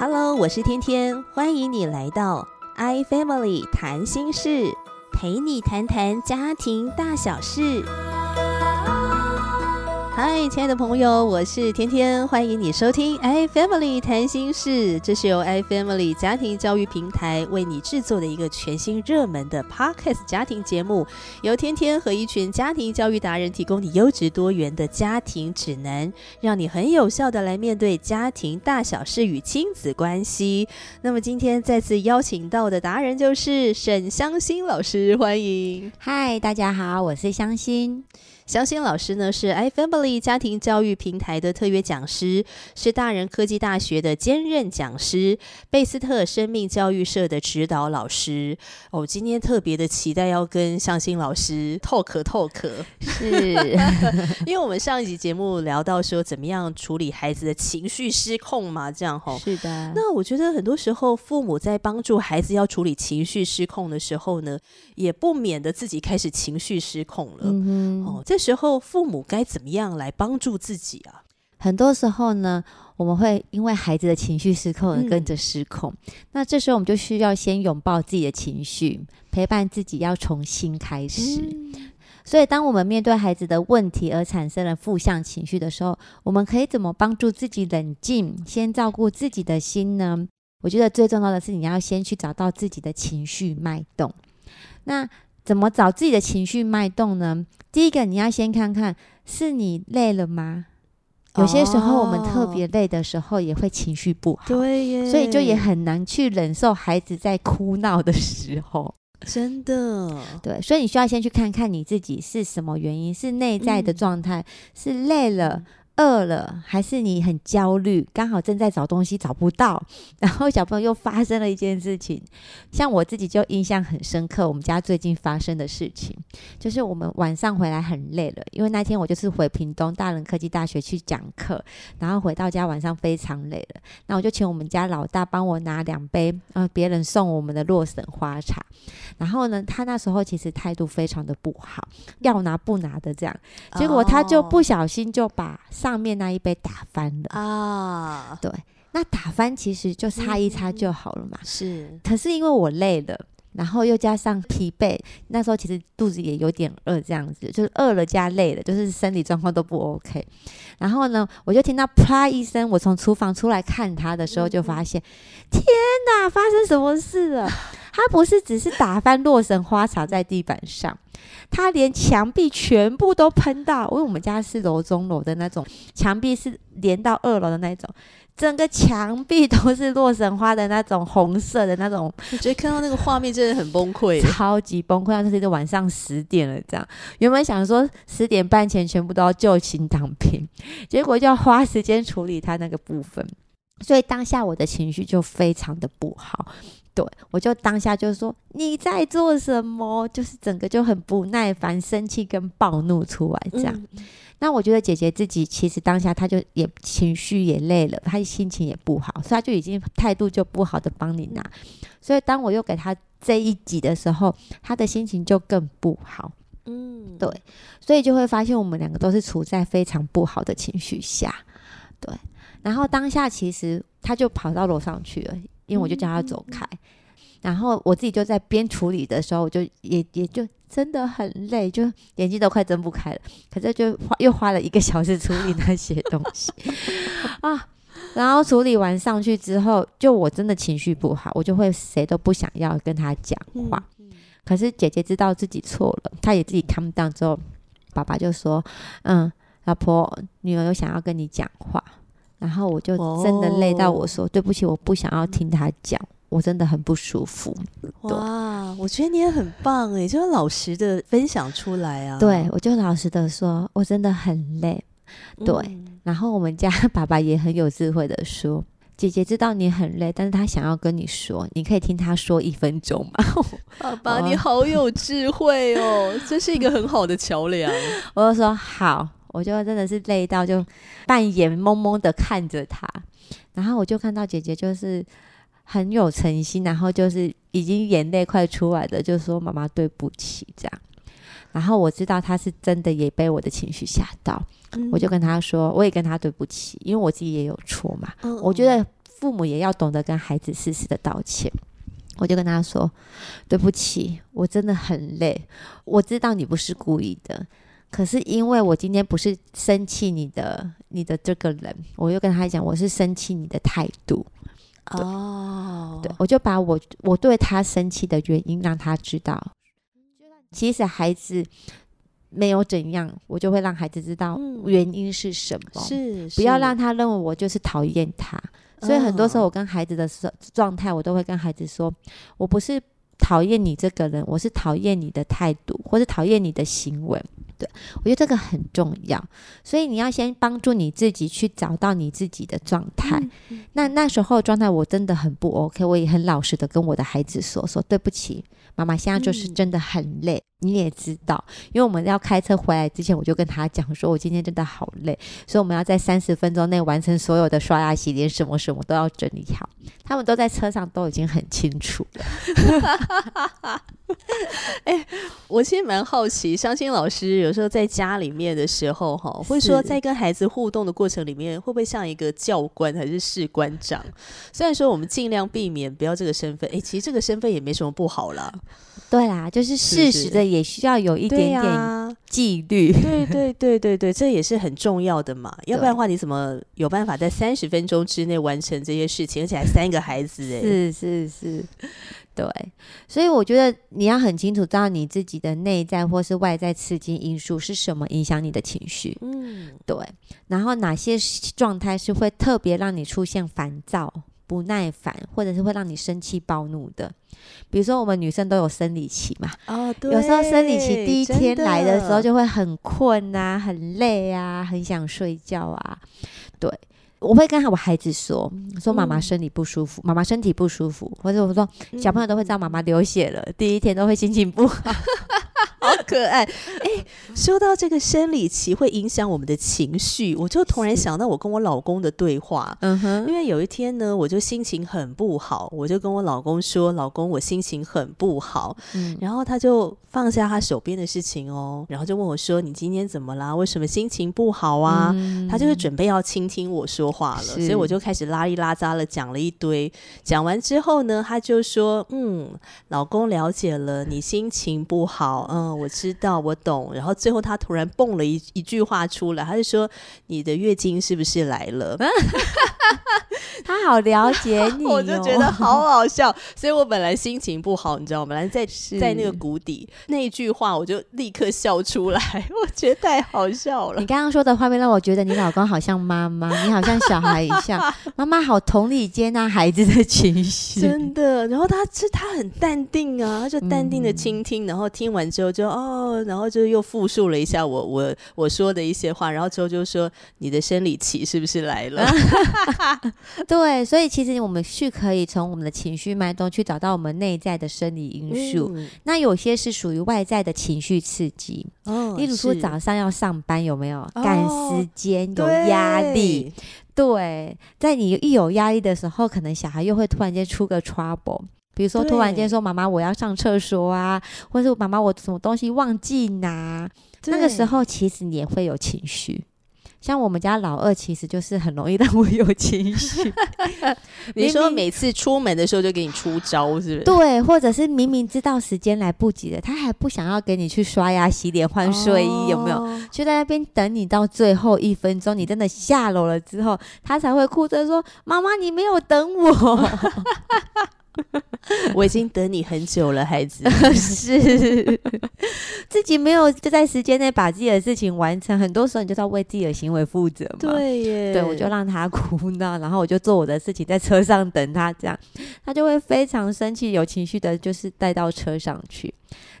Hello，我是天天，欢迎你来到 i Family 谈心事，陪你谈谈家庭大小事。嗨，亲爱的朋友，我是天天，欢迎你收听 i Family 谈心事。这是由 i Family 家庭教育平台为你制作的一个全新热门的 Podcast 家庭节目，由天天和一群家庭教育达人提供你优质多元的家庭指南，让你很有效的来面对家庭大小事与亲子关系。那么今天再次邀请到的达人就是沈香欣老师，欢迎。嗨，大家好，我是香欣。香欣老师呢是 iFamily 家庭教育平台的特约讲师，是大人科技大学的兼任讲师，贝斯特生命教育社的指导老师。哦，今天特别的期待要跟香欣老师 talk talk，是 因为我们上一集节目聊到说怎么样处理孩子的情绪失控嘛，这样吼。是的。那我觉得很多时候父母在帮助孩子要处理情绪失控的时候呢，也不免的自己开始情绪失控了。嗯哦，这时候父母该怎么样来帮助自己啊？很多时候呢，我们会因为孩子的情绪失控而跟着失控。那这时候我们就需要先拥抱自己的情绪，陪伴自己，要重新开始。所以，当我们面对孩子的问题而产生了负向情绪的时候，我们可以怎么帮助自己冷静，先照顾自己的心呢？我觉得最重要的是，你要先去找到自己的情绪脉动。那怎么找自己的情绪脉动呢？第一个，你要先看看是你累了吗？有些时候我们特别累的时候，也会情绪不好，对耶，所以就也很难去忍受孩子在哭闹的时候。真的，对，所以你需要先去看看你自己是什么原因，是内在的状态，是累了。饿了，还是你很焦虑？刚好正在找东西找不到，然后小朋友又发生了一件事情，像我自己就印象很深刻。我们家最近发生的事情，就是我们晚上回来很累了，因为那天我就是回屏东大人科技大学去讲课，然后回到家晚上非常累了，那我就请我们家老大帮我拿两杯呃别人送我们的洛神花茶，然后呢，他那时候其实态度非常的不好，要拿不拿的这样，结果他就不小心就把上上面那一杯打翻了啊！对，那打翻其实就擦一擦就好了嘛。是，可是因为我累了，然后又加上疲惫，那时候其实肚子也有点饿，这样子就是饿了加累了，就是身体状况都不 OK。然后呢，我就听到啪一声，我从厨房出来看他的时候，就发现，天哪，发生什么事了？他不是只是打翻洛神花洒在地板上。他连墙壁全部都喷到，因为我们家是楼中楼的那种，墙壁是连到二楼的那种，整个墙壁都是洛神花的那种红色的那种。我觉得看到那个画面真的很崩溃，超级崩溃。那是一个晚上十点了，这样原本想说十点半前全部都要就寝躺平，结果就要花时间处理他那个部分，所以当下我的情绪就非常的不好。对，我就当下就说你在做什么，就是整个就很不耐烦、生气跟暴怒出来这样。那我觉得姐姐自己其实当下她就也情绪也累了，她心情也不好，所以她就已经态度就不好的帮你拿。所以当我又给她这一集的时候，她的心情就更不好。嗯，对，所以就会发现我们两个都是处在非常不好的情绪下。对，然后当下其实她就跑到楼上去了。因为我就叫他走开，然后我自己就在边处理的时候，我就也也就真的很累，就眼睛都快睁不开了。可是就花又花了一个小时处理那些东西啊，然后处理完上去之后，就我真的情绪不好，我就会谁都不想要跟他讲话。可是姐姐知道自己错了，她也自己 calm down 之后，爸爸就说：“嗯，老婆，女儿有想要跟你讲话。”然后我就真的累到我说对不起，我不想要听他讲，我真的很不舒服。哇，我觉得你也很棒哎，就老实的分享出来啊。对，我就老实的说，我真的很累。对，然后我们家 爸爸也很有智慧的说，姐姐知道你很累，但是他想要跟你说，你可以听他说一分钟吗？爸爸，你好有智慧哦，这是一个很好的桥梁。我就说好。我就真的是累到就半眼蒙蒙的看着他，然后我就看到姐姐就是很有诚心，然后就是已经眼泪快出来了，就说妈妈对不起这样。然后我知道他是真的也被我的情绪吓到，我就跟他说，我也跟他对不起，因为我自己也有错嘛。我觉得父母也要懂得跟孩子适时的道歉。我就跟他说：“对不起，我真的很累。我知道你不是故意的，可是因为我今天不是生气你的，你的这个人，我就跟他讲，我是生气你的态度。哦，对，我就把我我对他生气的原因让他知道。其实孩子没有怎样，我就会让孩子知道嗯原因是什么，是不要让他认为我就是讨厌他。所以很多时候，哦我跟孩子的时状态，我都会跟孩子说，我不是讨厌你这个人，我是讨厌你的态度，或是讨厌你的行为。对我觉得这个很重要，所以你要先帮助你自己去找到你自己的状态。嗯那那时候的状态我真的很不 OK，我也很老实的跟我的孩子说说对不起，妈妈现在就是嗯真的很累，你也知道，因为我们要开车回来之前，我就跟他讲说，我今天真的好累，所以我们要在三十分钟内完成所有的刷牙、洗脸，什么什么都要整理好。他们都在车上都已经很清楚了。我其实蛮好奇，相亲老师有时候在家里面的时候，哈，会说在跟孩子互动的过程里面，会不会像一个教官还是士官长？虽然说我们尽量避免不要这个身份，哎，其实这个身份也没什么不好啦，对啦，就是是适时的也需要有一点点纪律。对对对对对，这也是很重要的嘛，要不然的话，你怎么有办法在三十分钟之内完成这些事情，而且还三个孩子哎？是是是，对，所以我觉得你要很清楚知道你自己的内在或是外在刺激因素是什么影响你的情绪，嗯，对，然后哪些状态是会特别让你出现烦躁、不耐烦，或者是会让你生气、暴怒的。比如说，我们女生都有生理期嘛，哦，对，有时候生理期第一天来的时候就会很困啊、很累啊、很想睡觉啊。对，我会跟我孩子说，说妈妈嗯身体不舒服，妈妈身体不舒服，或者我说小朋友都会知道妈妈流血了，第一天都会心情不好。好可爱。哎，说到这个生理期会影响我们的情绪，我就突然想到我跟我老公的对话。嗯哼，因为有一天呢，我就心情很不好，我就跟我老公说：“老公，我心情很不好。”嗯，然后他就放下他手边的事情哦，然后就问我说：“你今天怎么啦？为什么心情不好啊？”嗯他就是准备要倾听我说话了，所以我就开始拉里拉扎了讲了一堆。讲完之后呢，他就说：“嗯，老公了解了，你心情不好，嗯，我知道，我懂。”然后最后他突然蹦了一一句话出来，他就说：“你的月经是不是来了？” 他好了解 你、哦，我就觉得好好笑，所以我本来心情不好，你知道吗？本来在 在那个谷底，那一句话我就立刻笑出来，我觉得太好笑了你。刚刚说的画面让我觉得你老公好像妈妈，你好像小孩一样，妈妈好同理接纳孩子的情绪。真的，然后他是他很淡定啊，他就淡定的嗯倾听，然后听完之后就哦，然后就又复述了一下我我我说的一些话，然后之后就说你的生理期是不是来了？对，所以其实我们是可以从我们的情绪脉动去找到我们内在的生理因素。嗯那有些是属于外在的情绪刺激，哦例如说早上要上班有没有哦赶时间、有压力？对，在你一有压力的时候，可能小孩又会突然间出个 trouble。比如说，突然间对说：“妈妈，我要上厕所啊！”或者是“妈妈，我什么东西忘记拿。”那个时候，其实你也会有情绪。像我们家老二，其实就是很容易让我有情绪。你说每次出门的时候就给你出招，是不是？对，或者是明明知道时间来不及了，他还不想要给你去刷牙、洗脸、换睡衣，有没有？哦？就在那边等你到最后一分钟，你真的下楼了之后，他才会哭着说：“妈妈，你没有等我。我已经等你很久了，孩子。”是自己没有就在时间内把自己的事情完成，很多时候你就是要为自己的行为负责嘛。对耶，对，我就让他哭闹，然后我就做我的事情，在车上等他，这样他就会非常生气、有情绪的，就是带到车上去。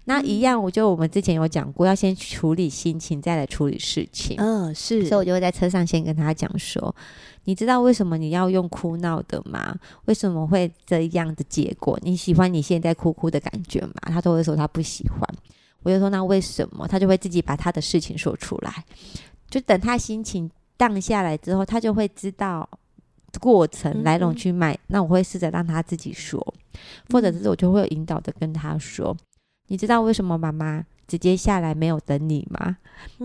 那一样，我就我们之前有讲过，要先处理心情，再来处理事情。嗯是，所以我就会在车上先跟他讲说，你知道为什么你要用哭闹的吗？为什么会这样的结果？你喜欢你现在哭哭的感觉吗？他都会说他不喜欢。我就说那为什么？他就会自己把他的事情说出来。就等他心情荡下来之后，他就会知道过程嗯来龙嗯去脉。那我会试着让他自己说，或者是我就会引导的跟他说，你知道为什么妈妈直接下来没有等你吗？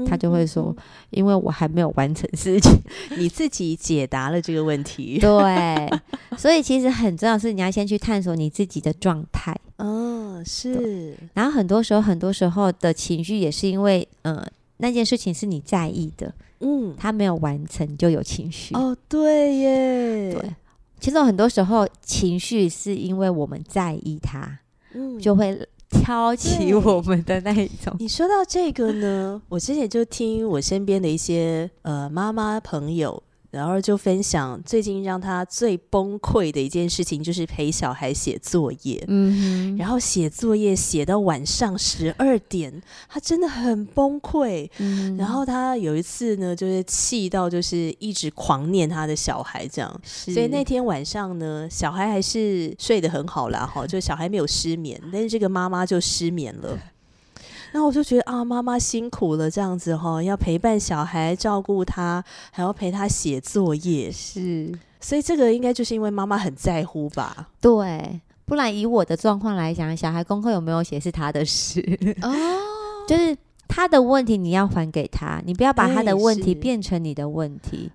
他就会说，因为我还没有完成事情。嗯 你自己解答了这个问题。对，所以其实很重要是你要先去探索你自己的状态。嗯，是，然后很多时候，很多时候的情绪也是因为，呃，那件事情是你在意的，嗯，他没有完成就有情绪。哦，对耶，对，其实很多时候情绪是因为我们在意他，嗯就会挑起我们的那一种。你说到这个呢，我之前就听我身边的一些呃妈妈朋友，然后就分享最近让他最崩溃的一件事情，就是陪小孩写作业。嗯，然后写作业写到晚上十二点，他真的很崩溃。嗯然后他有一次呢，就是气到就是一直狂念他的小孩这样。所所以那天晚上呢，小孩还是睡得很好啦，哈，就小孩没有失眠，但是这个妈妈就失眠了。然后我就觉得啊，妈妈辛苦了，这样子哈，要陪伴小孩，照顾他，还要陪他写作业，是所以这个应该就是因为妈妈很在乎吧？对，不然以我的状况来讲，小孩功课有没有写是他的事，哦，就是他的问题你要还给他，你不要把他的问题变成你的问题。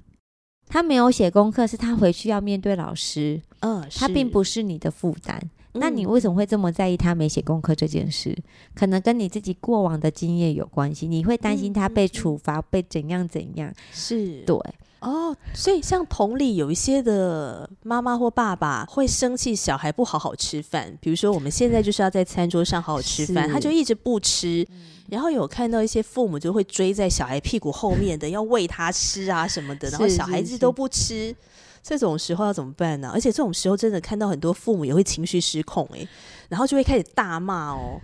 他没有写功课，是他回去要面对老师，嗯，他并不是你的负担。那你嗯为什么会这么在意他没写功课这件事？可能跟你自己过往的经验有关系。你会担心他被处罚，被怎样怎样？是对，哦，所以像同理，有一些的妈妈或爸爸会生气小孩不好好吃饭，比如说我们现在就是要在餐桌上好好吃饭，他就一直不吃，然后有看到一些父母就会追在小孩屁股后面的，要喂他吃啊什么的，然后小孩子都不吃。这种时候要怎么办呢？而且这种时候真的看到很多父母也会情绪失控诶、然后就会开始大骂哦。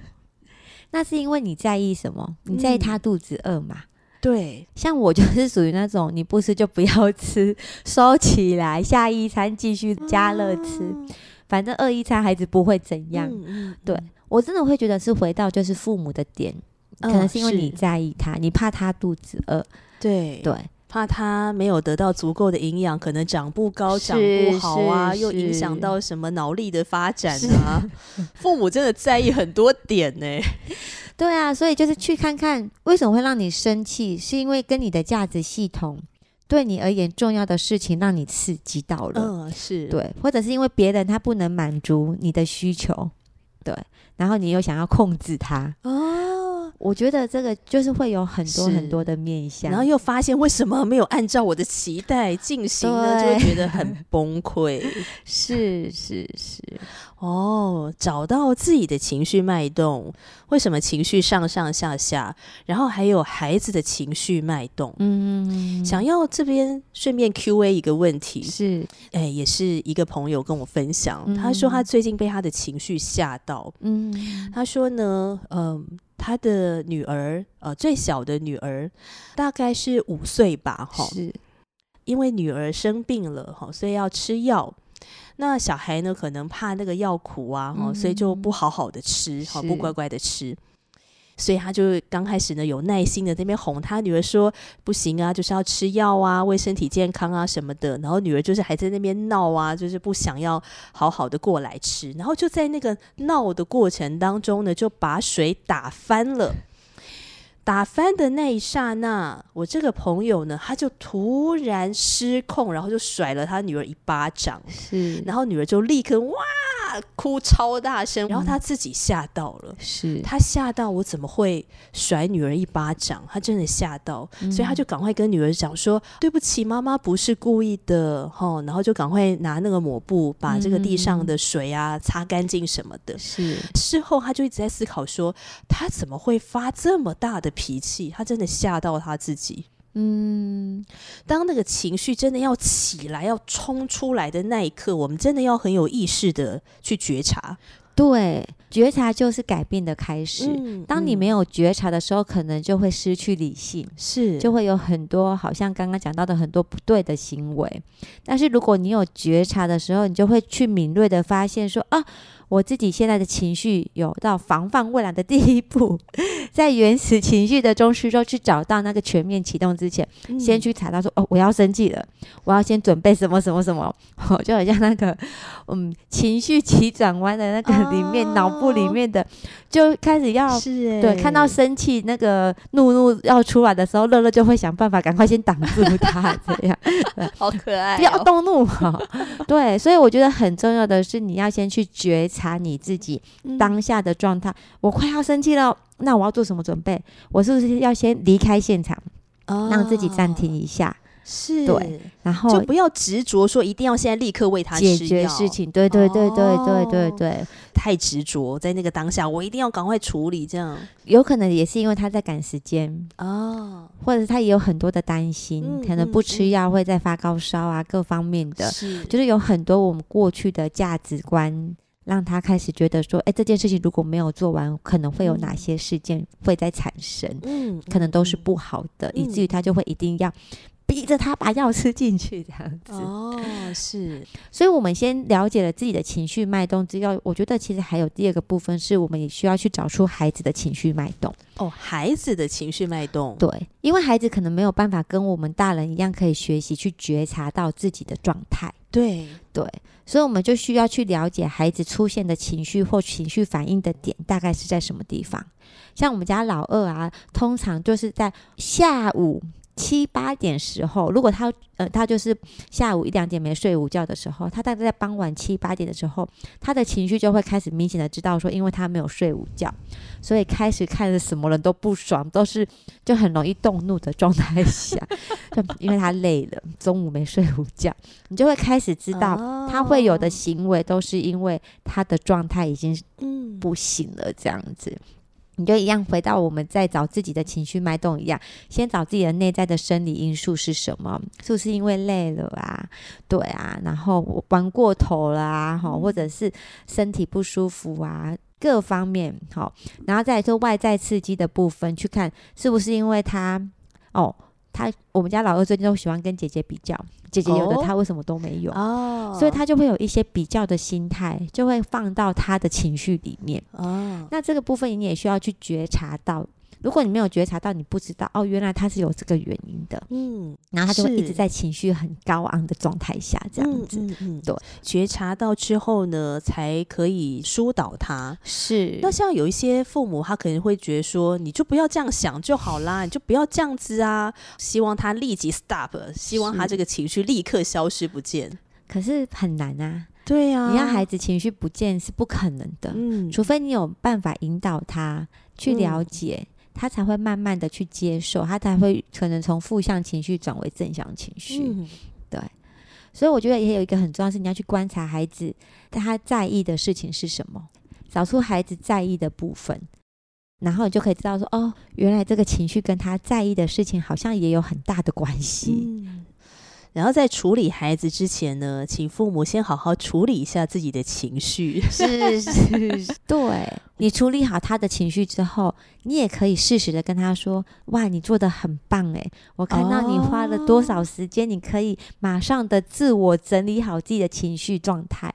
那是因为你在意什么？你在意嗯他肚子饿嘛？对，像我就是属于那种你不吃就不要吃，收起来，下一餐继续加热吃，嗯反正饿一餐孩子不会怎样。嗯嗯对我真的会觉得是回到就是父母的点，可能嗯是因为你在意他，你怕他肚子饿，对对，怕他没有得到足够的营养，可能长不高、长不好啊，又影响到什么脑力的发展啊。父母真的在意很多点呢、对啊，所以就是去看看为什么会让你生气，是因为跟你的价值系统对你而言重要的事情让你刺激到了，嗯，是，对，或者是因为别人他不能满足你的需求，对，然后你又想要控制他，哦，我觉得这个就是会有很多很多的面向，然后又发现为什么没有按照我的期待进行呢？就会觉得很崩溃。是是是，哦，找到自己的情绪脉动，为什么情绪上上下下，然后还有孩子的情绪脉动。嗯，想要这边顺便 Q&A 一个问题，是，哎，也是一个朋友跟我分享，他说他最近被他的情绪吓到。嗯他说呢，嗯、他的女儿，呃，最小的女儿大概是五岁吧，哈，是，因为女儿生病了，哈，所以要吃药。那小孩呢，可能怕那个药苦啊，哈、所以就不好好的吃，哈、不乖乖的吃。所以他就刚开始呢，有耐心的那边哄他女儿说：“不行啊，就是要吃药啊，为身体健康啊什么的。”然后女儿就是还在那边闹啊，就是不想要好好的过来吃。然后就在那个闹的过程当中呢，就把水打翻了。打翻的那一刹那，我这个朋友呢，他就突然失控，然后就甩了他女儿一巴掌，是，然后女儿就立刻哇哭超大声，然后他自己吓到了。是，他吓到我怎么会甩女儿一巴掌？他真的吓到，所以他就赶快跟女儿讲说：“对不起，妈妈不是故意的。”吼，然后就赶快拿那个抹布把这个地上的水啊擦干净什么的。是，事后他就一直在思考说，他怎么会发这么大的脾气？他真的吓到他自己。嗯，当那个情绪真的要起来、要冲出来的那一刻，我们真的要很有意识的去觉察。对，觉察就是改变的开始。嗯当你没有觉察的时候，可能就会失去理性，是就会有很多好像刚刚讲到的很多不对的行为。但是如果你有觉察的时候，你就会去敏锐的发现说啊，我自己现在的情绪有到防范未来的第一步，在原始情绪的中枢中去找到那个全面启动之前，先去踩到说哦，我要生气了，我要先准备什么什么什么，就好像那个嗯情绪急转弯的那个里面，脑部里面的就开始要对，看到生气那个怒怒要出来的时候，乐乐就会想办法赶快先挡住他，这样。好可爱哦，不要动怒哈。对，所以我觉得很重要的是，你要先去觉察你自己嗯当下的状态。我快要生气了，那我要做什么准备？我是不是要先离开现场，让自己暂停哦，一下，是对，然后就不要执着说一定要现在立刻为他解决事，情？对对对对对对哦对，太执着在那个当下，我一定要赶快处理这样有可能也是因为他在赶时间，哦，或者是他也有很多的担心，嗯可能不嗯吃药会再发高烧啊，各方面的。是就是有很多我们过去的价值观，让他开始觉得说，哎，这件事情如果没有做完，可能会有哪嗯。些事件会再产生，嗯可能都是嗯。不好的，嗯以至于他就会一定要逼着他把药吃进去这样子。哦，是所以，我们先了解了自己的情绪脉动之后，我觉得其实还有第二个部分，是我们也需要去找出孩子的情绪脉动。哦，孩子的情绪脉动，对，因为孩子可能没有办法跟我们大人一样，可以学习去觉察到自己的状态。对，对，所以我们就需要去了解孩子出现的情绪或情绪反应的点大概是在什么地方。像我们家老二啊，通常就是在下午七八点时候，如果他呃他就是下午一两点没睡午觉的时候，他大概在傍晚七八点的时候，他的情绪就会开始明显的知道说，因为他没有睡午觉，所以开始看着什么人都不爽，都是就很容易动怒的状态下，就因为他累了，中午没睡午觉，你就会开始知道。他会有的哦行为都是因为他的状态已经嗯不行了，这样子。你就一样回到我们在找自己的情绪脉动一样，先找自己的内在的生理因素是什么？是不是因为累了啊？对啊，然后我玩过头了啊，哈，或者是身体不舒服啊，各方面好，然后再来说外在刺激的部分，去看是不是因为他哦，他我们家老二最近都喜欢跟姐姐比较，姐姐有的哦他为什么都没有？哦，所以他就会有一些比较的心态，就会放到他的情绪里面。哦，那这个部分你也需要去觉察到。如果你没有觉察到，你不知道哦，原来他是有这个原因的，嗯，然后他就会一直在情绪很高昂的状态下这样子。嗯嗯嗯对，觉察到之后呢，才可以疏导他。是。那像有一些父母，他可能会觉得说，你就不要这样想就好啦，你就不要这样子啊，希望他立即 stop，希望他是。这个情绪立刻消失不见。可是很难啊，对呀、你让孩子情绪不见是不可能的，嗯，除非你有办法引导他去了嗯解。他才会慢慢的去接受，他才会可能从负向情绪转为正向情绪。嗯所以我觉得也有一个很重要的是，你要去观察孩子他在意的事情是什么，找出孩子在意的部分，然后你就可以知道说，哦，原来这个情绪跟他在意的事情好像也有很大的关系。嗯。然后在处理孩子之前呢，请父母先好好处理一下自己的情绪。是是，对你处理好他的情绪之后，你也可以适时的跟他说：“哇，你做的很棒诶，我看到你花了多少时间，你可以马上的自我整理好自己的情绪状态。”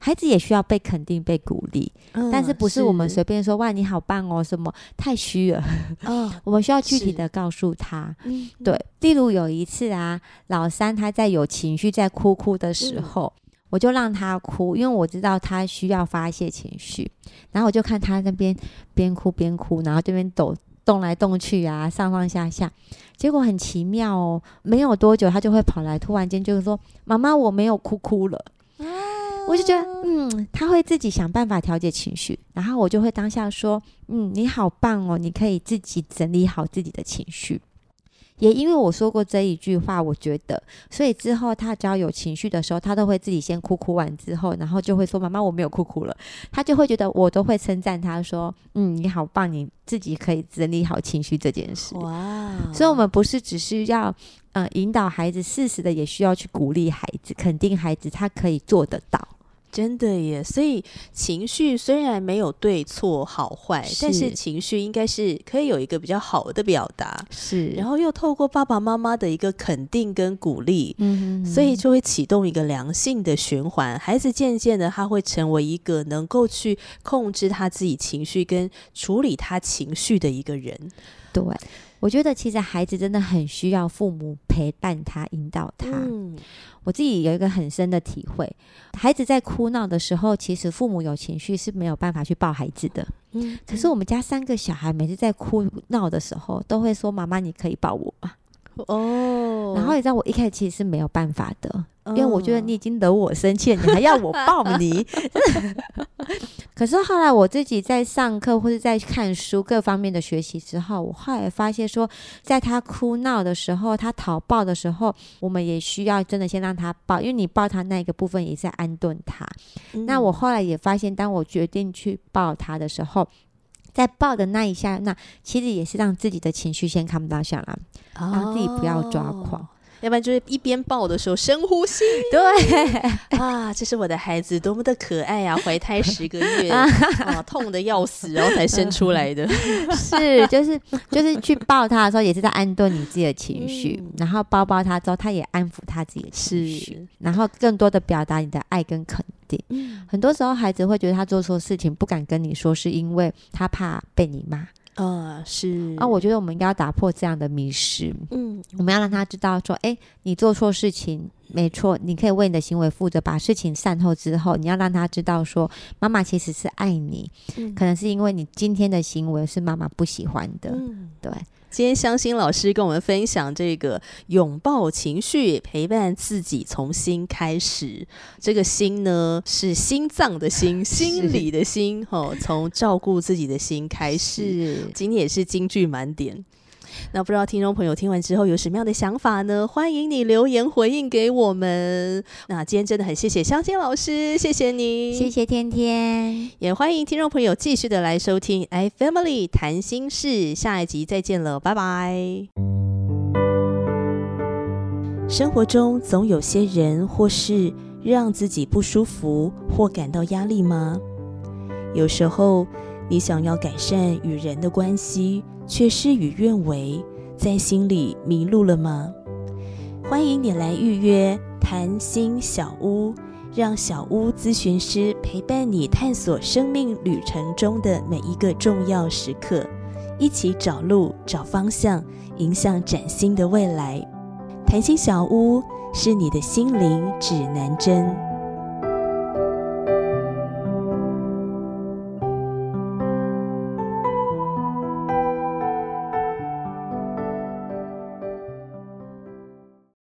孩子也需要被肯定、被鼓励，但是不是我们随便说“哇，你好棒哦”什么太虚了。嗯我们需要具体的告诉他。嗯对，例如有一次啊，老三他在有情绪在哭哭的时嗯候，我就让他哭，因为我知道他需要发泄情绪，然后我就看他那边边哭边哭，然后这边抖。动来动去啊，上上下下，结果很奇妙哦，没有多久他就会跑来，突然间就是说：“妈妈，我没有哭哭了。”我就觉得，嗯，他会自己想办法调节情绪，然后我就会当下说，嗯，你好棒哦，你可以自己整理好自己的情绪。也因为我说过这一句话，我觉得，所以之后他只要有情绪的时候，他都会自己先哭哭完之后，然后就会说：“妈妈，我没有哭哭了。”他就会觉得我都会称赞他说：“嗯，你好棒，你自己可以整理好情绪这件事。”哇，所以，我们不是只是要呃引导孩子，适时的也需要去鼓励孩子，肯定孩子他可以做得到。真的耶！所以情绪虽然没有对错好坏，但是是情绪应该是可以有一个比较好的表达，是然后又透过爸爸妈妈的一个肯定跟鼓励，嗯嗯所以就会启动一个良性的循环。孩子渐渐的，他会成为一个能够去控制他自己情绪跟处理他情绪的一个人。对，我觉得其实孩子真的很需要父母陪伴他、引导他。嗯，我自己有一个很深的体会，孩子在哭闹的时候，其实父母有情绪是没有办法去抱孩子的。嗯，可是我们家三个小孩每次在哭闹的时候，都会说：“妈妈，你可以抱我吗？”哦，然后你知道，我一开始其实是没有办法的，因因为我觉得你已经惹我生气了，你还要我抱你。可是后来我自己在上课或者在看书各方面的学习之后，我后来发现说，在他哭闹的时候，他讨抱的时候，我们也需要真的先让他抱，因为你抱他那个部分也在安顿他。嗯那我后来也发现，当我决定去抱他的时候。在抱的那一下，那其实也是让自己的情绪先看不到下来，让自己不要抓狂哦。要不然就是一边抱的时候深呼吸对，啊，这是我的孩子多么的可爱啊！怀胎十个月 啊，痛的要死，然后才生出来的。是，就是就是去抱他的时候，也是在安顿你自己的情绪，嗯然后抱抱他之后，他也安抚他自己的情绪，是，然后更多的表达你的爱跟肯定。嗯很多时候，孩子会觉得他做错事情不敢跟你说，是因为他怕被你骂啊，是啊。我觉得我们应该要打破这样的迷失，嗯我们要让他知道说，哎，你做错事情。没错，你可以为你的行为负责。把事情善后之后，你要让他知道说，妈妈其实是爱你，嗯可能是因为你今天的行为是妈妈不喜欢的。嗯对，今天香心老师跟我们分享这个拥抱情绪，陪伴自己从心开始。这个心呢，是心脏的心，心理的心，哦，从照顾自己的心开始。今天也是金句满点。那不知道听众朋友听完之后有什么样的想法呢？欢迎你留言回应给我们。那今天真的很谢谢香心老师，谢谢你，谢谢天天。也欢迎听众朋友继续的来收听《i Family 谈心事》，下一集再见了，拜拜。生活中总有些人或事让自己不舒服或感到压力吗？有时候你想要改善与人的关系，却事与愿违，在心里迷路了吗？欢迎你来预约谈心小屋。让小屋咨询师陪伴你探索生命旅程中的每一个重要时刻，一起找路、找方向，迎向崭新的未来。谈心小屋是你的心灵指南针。